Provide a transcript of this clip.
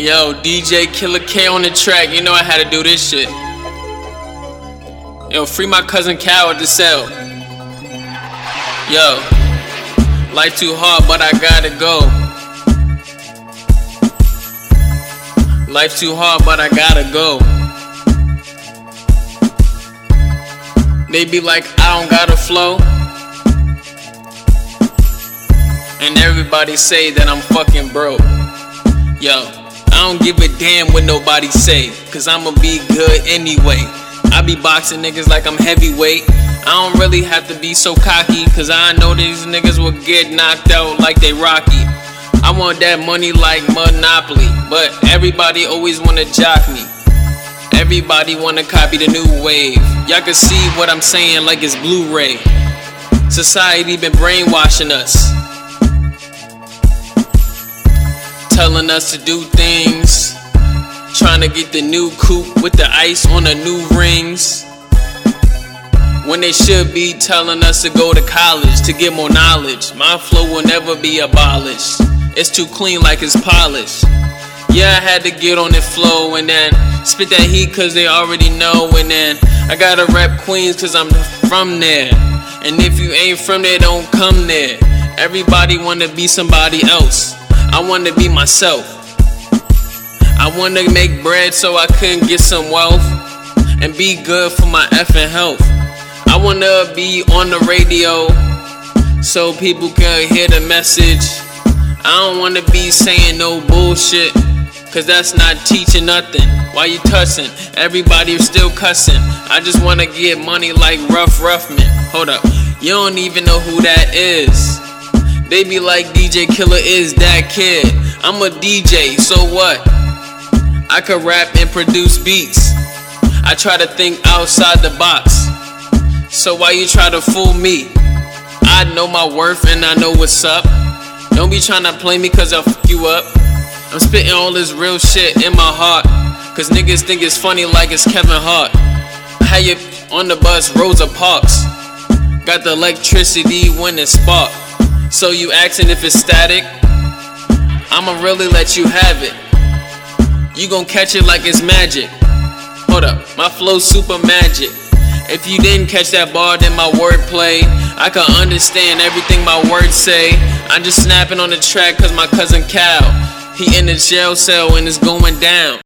Yo, DJ Killer K on the track. You know I had to do this shit. Yo, free my cousin Cal at the cell. Yo, life too hard, but I gotta go. Life too hard, but I gotta go. They be like, I don't got a flow. And everybody say that I'm fucking broke. Yo, I don't give a damn what nobody say, cause I'ma be good anyway. I be boxing niggas like I'm heavyweight. I don't really have to be so cocky, cause I know these niggas will get knocked out like they Rocky. I want that money like Monopoly, but everybody always wanna jock me. Everybody wanna copy the new wave. Y'all can see what I'm saying like it's Blu-ray. Society been brainwashing us. Telling us to do things. Trying to get the new coupe with the ice on the new rings. When they should be telling us to go to college to get more knowledge. My flow will never be abolished. It's too clean like it's polished. Yeah, I had to get on the flow and then spit that heat cause they already know. And then I gotta rep Queens cause I'm from there. And if you ain't from there, don't come there. Everybody wanna be somebody else. I wanna be myself. I wanna make bread so I can get some wealth and be good for my effing health. I wanna be on the radio so people can hear the message. I don't wanna be saying no bullshit, cause that's not teaching nothing. Why you cussing? Everybody still cussing. I just wanna get money like Rough Ruffman. Hold up, you don't even know who that is. They be like DJ Killer is that kid. I'm a DJ, so what? I could rap and produce beats. I try to think outside the box. So why you try to fool me? I know my worth and I know what's up. Don't be trying to play me cause I'll fuck you up. I'm spitting all this real shit in my heart. Cause niggas think it's funny like it's Kevin Hart. Had you on the bus, Rosa Parks. Got the electricity when it spark. So you asking if it's static? I'ma really let you have it. You gon' catch it like it's magic. Hold up, my flow super magic. If you didn't catch that bar, then my wordplay. I can understand everything my words say. I'm just snapping on the track cause my cousin Cal. He in the jail cell and it's going down.